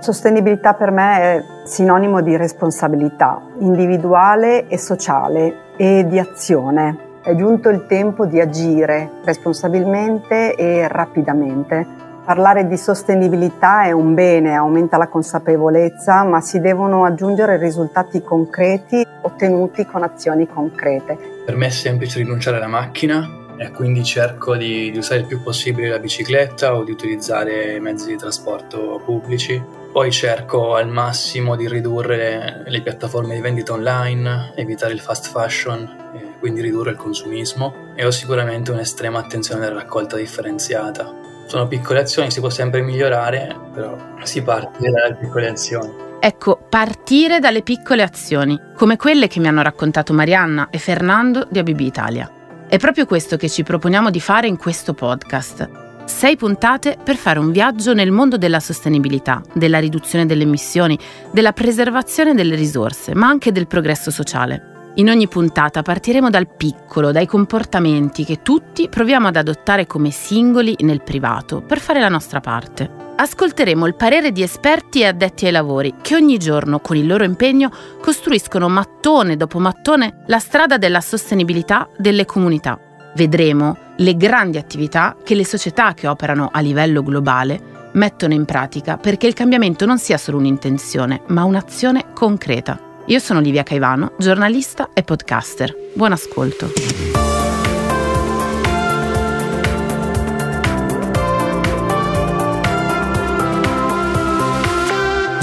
Sostenibilità per me è sinonimo di responsabilità individuale e sociale e di azione. È giunto il tempo di agire responsabilmente e rapidamente. Parlare di sostenibilità è un bene, aumenta la consapevolezza, ma si devono aggiungere risultati concreti ottenuti con azioni concrete. Per me è semplice rinunciare alla macchina e quindi cerco di, di, usare il più possibile la bicicletta o di utilizzare mezzi di trasporto pubblici. Poi cerco al massimo di ridurre le, le piattaforme di vendita online, evitare il fast fashion, quindi ridurre il consumismo e ho sicuramente un'estrema attenzione alla raccolta differenziata. Sono piccole azioni, si può sempre migliorare, però si parte dalle piccole azioni. Ecco, partire dalle piccole azioni, come quelle che mi hanno raccontato Marianna e Fernando di ABB Italia. È proprio questo che ci proponiamo di fare in questo podcast. Sei puntate per fare un viaggio nel mondo della sostenibilità, della riduzione delle emissioni, della preservazione delle risorse, ma anche del progresso sociale. In ogni puntata partiremo dal piccolo, dai comportamenti che tutti proviamo ad adottare come singoli nel privato per fare la nostra parte ascolteremo il parere di esperti e addetti ai lavori che ogni giorno con il loro impegno costruiscono mattone dopo mattone la strada della sostenibilità delle comunità. Vedremo le grandi attività che le società che operano a livello globale mettono in pratica perché il cambiamento non sia solo un'intenzione, ma un'azione concreta. Io sono Livia Caivano, giornalista e podcaster. Buon ascolto.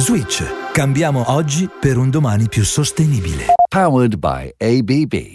Switch. Cambiamo oggi per un domani più sostenibile. Powered by ABB.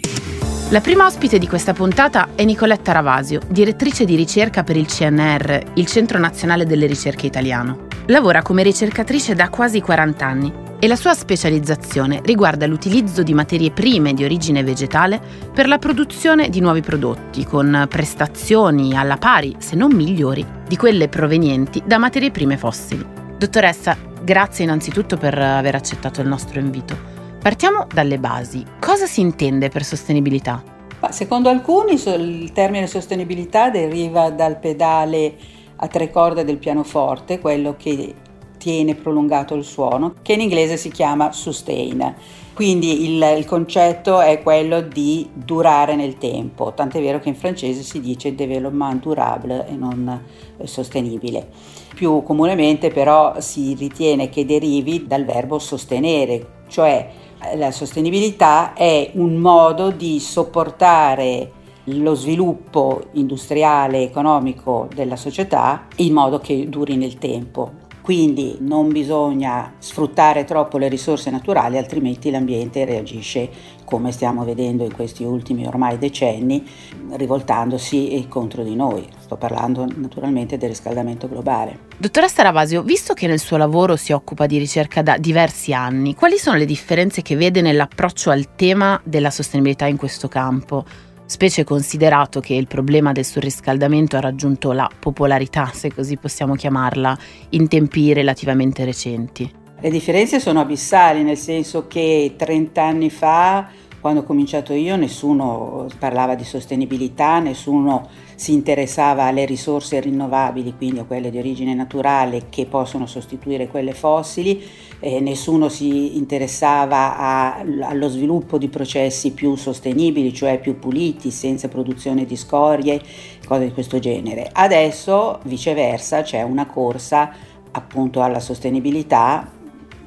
La prima ospite di questa puntata è Nicoletta Ravasio, direttrice di ricerca per il CNR, il Centro Nazionale delle Ricerche Italiano. Lavora come ricercatrice da quasi 40 anni e la sua specializzazione riguarda l'utilizzo di materie prime di origine vegetale per la produzione di nuovi prodotti, con prestazioni alla pari, se non migliori, di quelle provenienti da materie prime fossili. Dottoressa, Grazie innanzitutto per aver accettato il nostro invito. Partiamo dalle basi. Cosa si intende per sostenibilità? secondo alcuni il termine sostenibilità deriva dal pedale a tre corde del pianoforte, quello che tiene prolungato il suono, che in inglese si chiama sustain. Quindi il, il, concetto è quello di durare nel tempo, tant'è vero che in francese si dice développement durable e non sostenibile. Più comunemente però si ritiene che derivi dal verbo sostenere, cioè la sostenibilità è un modo di sopportare lo sviluppo industriale e economico della società in modo che duri nel tempo. Quindi non bisogna sfruttare troppo le risorse naturali, altrimenti l'ambiente reagisce come stiamo vedendo in questi ultimi ormai decenni, rivoltandosi contro di noi. Sto parlando naturalmente del riscaldamento globale. Dottoressa Ravasio, visto che nel suo lavoro si occupa di ricerca da diversi anni, quali sono le differenze che vede nell'approccio al tema della sostenibilità in questo campo? Specie considerato che il problema del surriscaldamento ha raggiunto la popolarità, se così possiamo chiamarla, in tempi relativamente recenti. Le differenze sono abissali, nel senso che 30 anni fa quando ho cominciato io nessuno parlava di sostenibilità, nessuno si interessava alle risorse rinnovabili, quindi a quelle di origine naturale che possono sostituire quelle fossili, eh, nessuno si interessava a, allo sviluppo di processi più sostenibili, cioè più puliti, senza produzione di scorie, cose di questo genere. Adesso viceversa c'è una corsa appunto alla sostenibilità,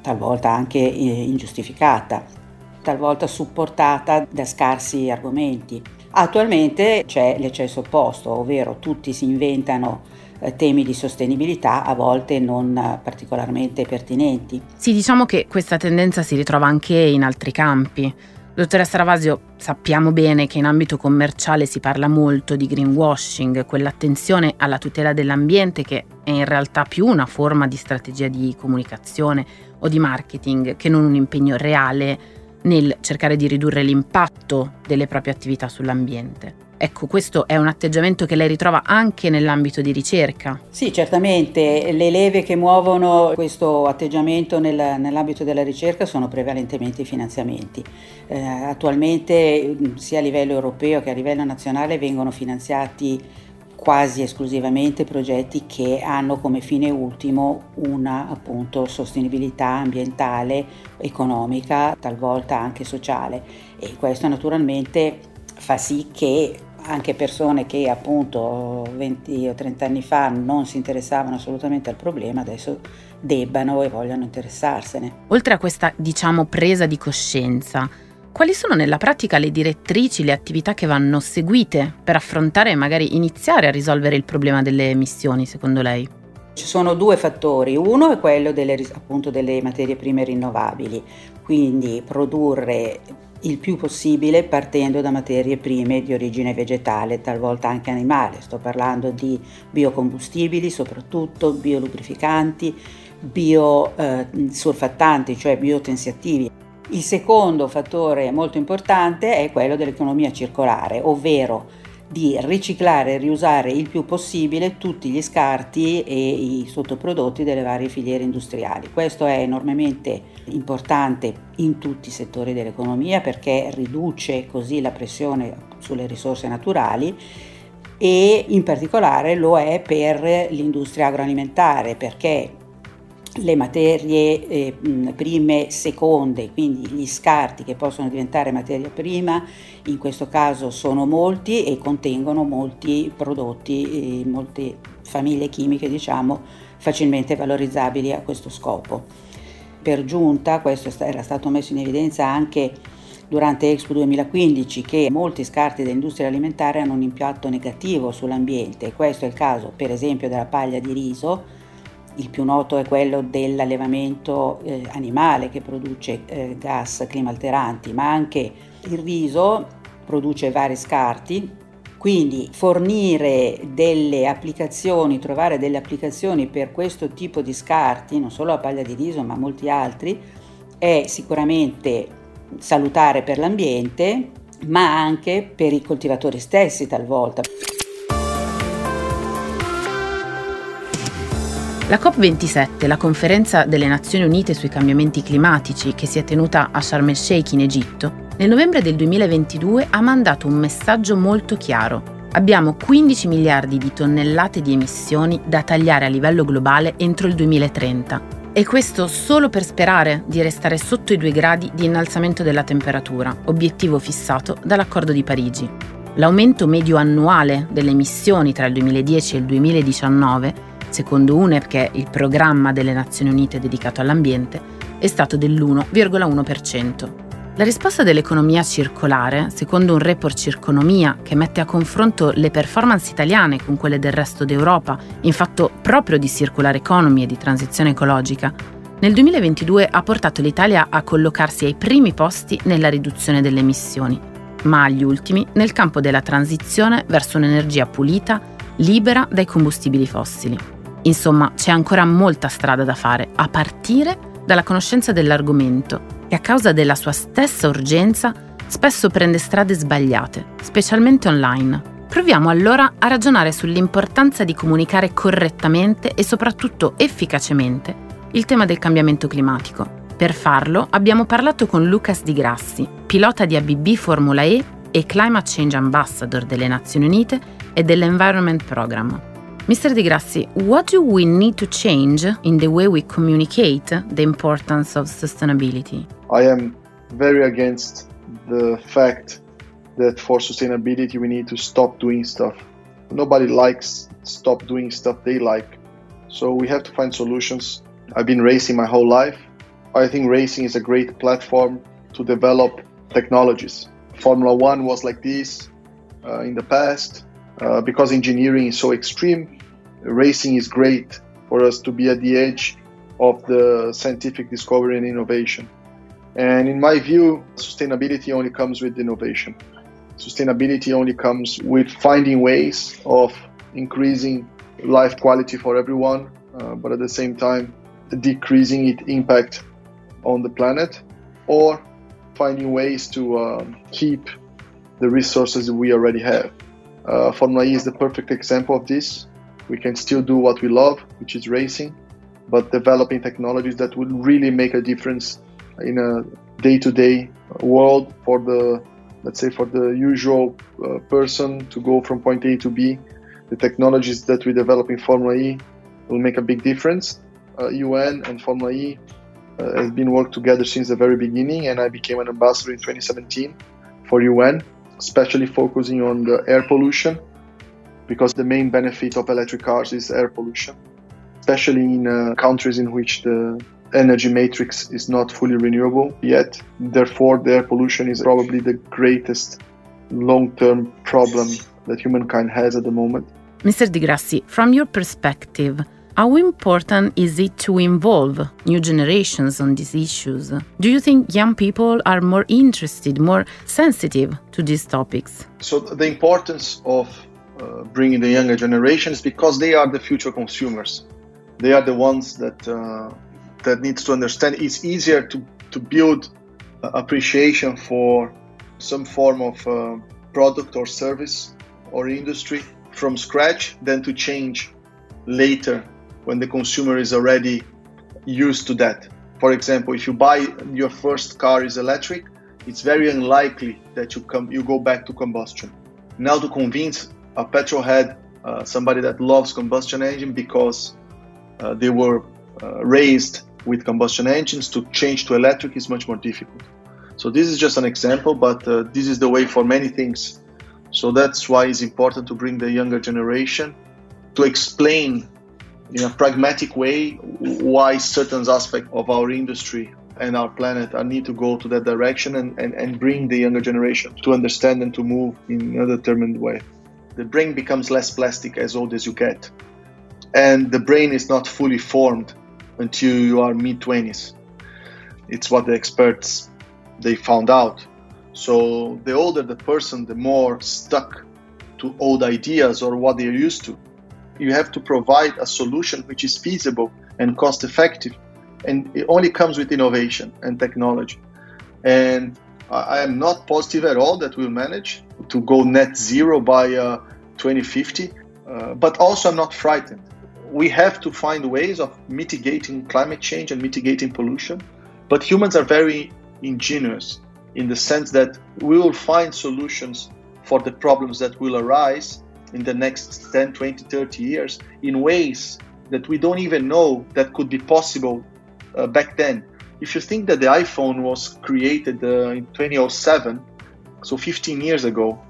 talvolta anche eh, ingiustificata talvolta supportata da scarsi argomenti. Attualmente c'è l'eccesso opposto, ovvero tutti si inventano eh, temi di sostenibilità a volte non particolarmente pertinenti. Sì, diciamo che questa tendenza si ritrova anche in altri campi. Dottoressa Ravasio, sappiamo bene che in ambito commerciale si parla molto di greenwashing, quell'attenzione alla tutela dell'ambiente che è in realtà più una forma di strategia di comunicazione o di marketing che non un impegno reale nel cercare di ridurre l'impatto delle proprie attività sull'ambiente. Ecco, questo è un atteggiamento che lei ritrova anche nell'ambito di ricerca. Sì, certamente. Le leve che muovono questo atteggiamento nel, nell'ambito della ricerca sono prevalentemente i finanziamenti. Eh, attualmente sia a livello europeo che a livello nazionale vengono finanziati quasi esclusivamente progetti che hanno come fine ultimo una appunto sostenibilità ambientale, economica, talvolta anche sociale e questo naturalmente fa sì che anche persone che appunto 20 o 30 anni fa non si interessavano assolutamente al problema adesso debbano e vogliano interessarsene. Oltre a questa diciamo presa di coscienza, quali sono nella pratica le direttrici, le attività che vanno seguite per affrontare e magari iniziare a risolvere il problema delle emissioni, secondo lei? Ci sono due fattori, uno è quello delle, appunto, delle materie prime rinnovabili, quindi produrre il più possibile partendo da materie prime di origine vegetale, talvolta anche animale. Sto parlando biocombustibili, soprattutto biolubrificanti, biosurfattanti, eh, cioè biotensiativi. Il secondo fattore molto importante è quello dell'economia circolare, ovvero di riciclare e riusare il più possibile tutti gli scarti e i sottoprodotti delle varie filiere industriali. Questo è enormemente importante in tutti i settori dell'economia perché riduce così la pressione sulle risorse naturali e in particolare lo è per l'industria agroalimentare perché le materie eh, prime seconde, quindi gli scarti che possono diventare materia prima, in questo caso sono molti e contengono molti prodotti, eh, molte famiglie chimiche diciamo facilmente valorizzabili a questo scopo. Per giunta, questo era stato messo in evidenza anche durante Expo 2015 che molti scarti dell'industria alimentare hanno un impatto negativo sull'ambiente. Questo è il caso per esempio della paglia di riso, il più noto è quello dell'allevamento eh, animale che produce eh, gas climalteranti, ma anche il riso produce vari scarti, quindi fornire delle applicazioni, trovare delle applicazioni per questo tipo di scarti, non solo la paglia di riso ma molti altri, è sicuramente salutare per l'ambiente, ma anche per i coltivatori stessi talvolta. La COP27, la conferenza delle Nazioni Unite sui cambiamenti climatici che si è tenuta a Sharm el-Sheikh in Egitto, nel novembre del 2022 ha mandato un messaggio molto chiaro. Abbiamo 15 miliardi di tonnellate di emissioni da tagliare a livello globale entro il 2030. E questo solo per sperare di restare sotto i 2 gradi di innalzamento della temperatura, obiettivo fissato dall'Accordo di Parigi. L'aumento medio annuale delle emissioni tra il 2010 e il 2019 secondo UNEP, che è il programma delle Nazioni Unite dedicato all'ambiente, è stato dell'1,1%. La risposta dell'economia circolare, secondo un report Circonomia che mette a confronto le performance italiane con quelle del resto d'Europa in fatto proprio di circular economy e di transizione ecologica, nel 2022 ha portato l'Italia a collocarsi ai primi posti nella riduzione delle emissioni, ma agli ultimi nel campo della transizione verso un'energia pulita, libera dai combustibili fossili. Insomma, c'è ancora molta strada da fare, a partire dalla conoscenza dell'argomento, che a causa della sua stessa urgenza spesso prende strade sbagliate, specialmente online. Proviamo allora a ragionare sull'importanza di comunicare correttamente e soprattutto efficacemente il tema del cambiamento climatico. Per farlo abbiamo parlato con Lucas Di Grassi, pilota di ABB Formula E e Climate Change Ambassador delle Nazioni Unite e dell'Environment Program. Mr. Di Grassi, what do we need to change in the way we communicate the importance of sustainability? I am very against the fact that for sustainability we need to stop doing stuff. Nobody likes stop doing stuff they like. So we have to find solutions. I've been racing my whole life. I think racing is a great platform to develop technologies. Formula One was like this uh, in the past uh, because engineering is so extreme racing is great for us to be at the edge of the scientific discovery and innovation. And in my view, sustainability only comes with innovation. Sustainability only comes with finding ways of increasing life quality for everyone, uh, but at the same time, decreasing its impact on the planet, or finding ways to uh, keep the resources we already have. Uh, Formula E is the perfect example of this. we can still do what we love, which is racing, but developing technologies that would really make a difference in a day-to-day world for the let's say for the usual uh, person to go from point A to B the technologies that we develop in Formula E will make a big difference. Uh, UN and Formula E uh, has been worked together since the very beginning, and I became an ambassador in 2017 for UN, especially focusing on the air pollution, because the main benefit of electric cars is air pollution, especially in uh, countries in which the energy matrix is not fully renewable yet. Therefore, the air pollution is probably the greatest long term problem that humankind has at the moment. Mr. Di Grassi, from your perspective, how important is it to involve new generations on these issues? Do you think young people are more interested, more sensitive to these topics? So, the importance of uh, bringing the younger generations because they are the future consumers. They are the ones that uh, that needs to understand. It's easier to to build uh, appreciation for some form of uh, product or service or industry from scratch than to change later when the consumer is already used to that. For example, if you buy your first car is electric, it's very unlikely that you come you go back to combustion. Now to convince a petrol head, uh, somebody that loves combustion engine because uh, they were uh, raised with combustion engines to change to electric is much more difficult. So this is just an example, but uh, this is the way for many things. So that's why it's important to bring the younger generation to explain in a pragmatic way why certain aspects of our industry and our planet are need to go to that direction and, and, and bring the younger generation to understand and to move in a determined way. The brain becomes less plastic as old as you get. And the brain is not fully formed until you are mid 20s. It's what the experts they found out. So the older the person, the more stuck to old ideas or what they're used to. You have to provide a solution which is feasible and cost effective. And it only comes with innovation and technology. And I am not positive at all that we'll manage to go net zero by uh, 2050, uh, but also I'm not frightened. We have to find ways of mitigating climate change and mitigating pollution, but humans are very ingenious in the sense that we will find solutions for the problems that will arise in the next 10, 20, 30 years in ways that we don't even know that could be possible uh, back then. If you think that the iPhone was created uh, in 2007, so 15 years ago,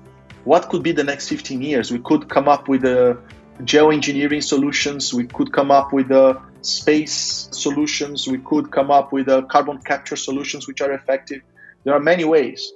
what could be the next 15 years? We could come up with uh, geoengineering solutions, we could come up with uh, space solutions, we could come up with uh, carbon capture solutions which are effective. There are many ways.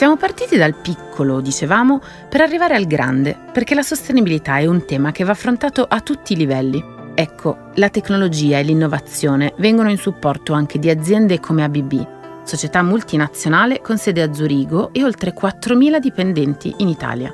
Siamo partiti dal piccolo, dicevamo, per arrivare al grande, perché la sostenibilità è un tema che va affrontato a tutti i livelli. Ecco, la tecnologia e l'innovazione vengono in supporto anche di aziende come ABB, società multinazionale con sede a Zurigo e oltre 4.000 dipendenti in Italia.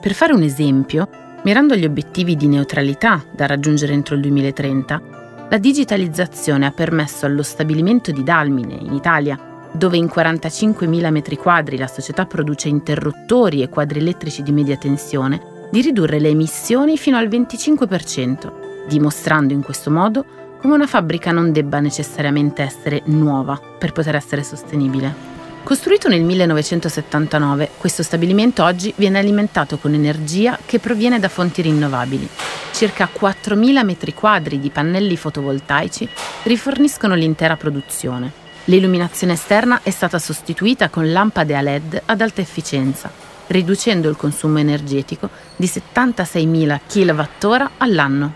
Per fare un esempio, mirando agli obiettivi di neutralità da raggiungere entro il 2030, la digitalizzazione ha permesso allo stabilimento di Dalmine, in Italia, dove in 45.000 metri quadri la società produce interruttori e quadri elettrici di media tensione, di ridurre le emissioni fino al 25%, dimostrando in questo modo come una fabbrica non debba necessariamente essere nuova per poter essere sostenibile. Costruito nel 1979, questo stabilimento oggi viene alimentato con energia che proviene da fonti rinnovabili. Circa 4.000 metri quadri di pannelli fotovoltaici riforniscono l'intera produzione. L'illuminazione esterna è stata sostituita con lampade a LED ad alta efficienza, riducendo il consumo energetico di 76.000 kWh all'anno.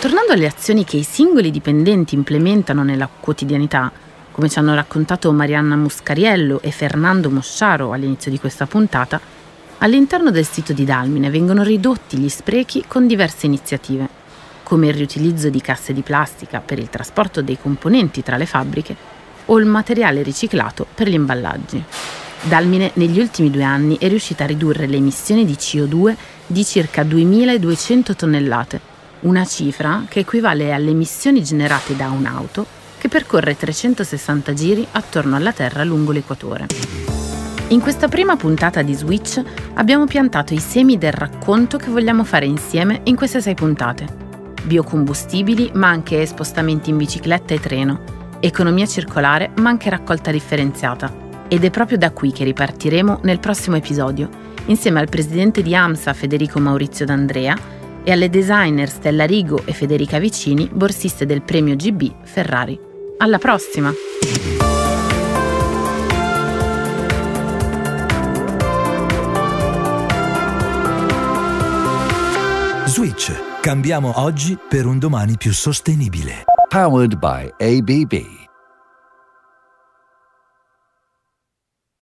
Tornando alle azioni che i singoli dipendenti implementano nella quotidianità, come ci hanno raccontato Marianna Muscariello e Fernando Mosciaro all'inizio di questa puntata, all'interno del sito di Dalmine vengono ridotti gli sprechi con diverse iniziative, come il riutilizzo di casse di plastica per il trasporto dei componenti tra le fabbriche o il materiale riciclato per gli imballaggi. Dalmine negli ultimi due anni è riuscita a ridurre le emissioni di CO2 di circa 2.200 tonnellate, una cifra che equivale alle emissioni generate da un'auto che percorre 360 giri attorno alla Terra lungo l'equatore. In questa prima puntata di Switch abbiamo piantato i semi del racconto che vogliamo fare insieme in queste sei puntate. Biocombustibili, ma anche spostamenti in bicicletta e treno, economia circolare, ma anche raccolta differenziata, Ed è proprio da qui che ripartiremo nel prossimo episodio, insieme al presidente di AMSA Federico Maurizio D'Andrea e alle designer Stella Rigo e Federica Vicini, borsiste del premio GB Ferrari. Alla prossima! Switch. Cambiamo oggi per un domani più sostenibile. Powered by ABB.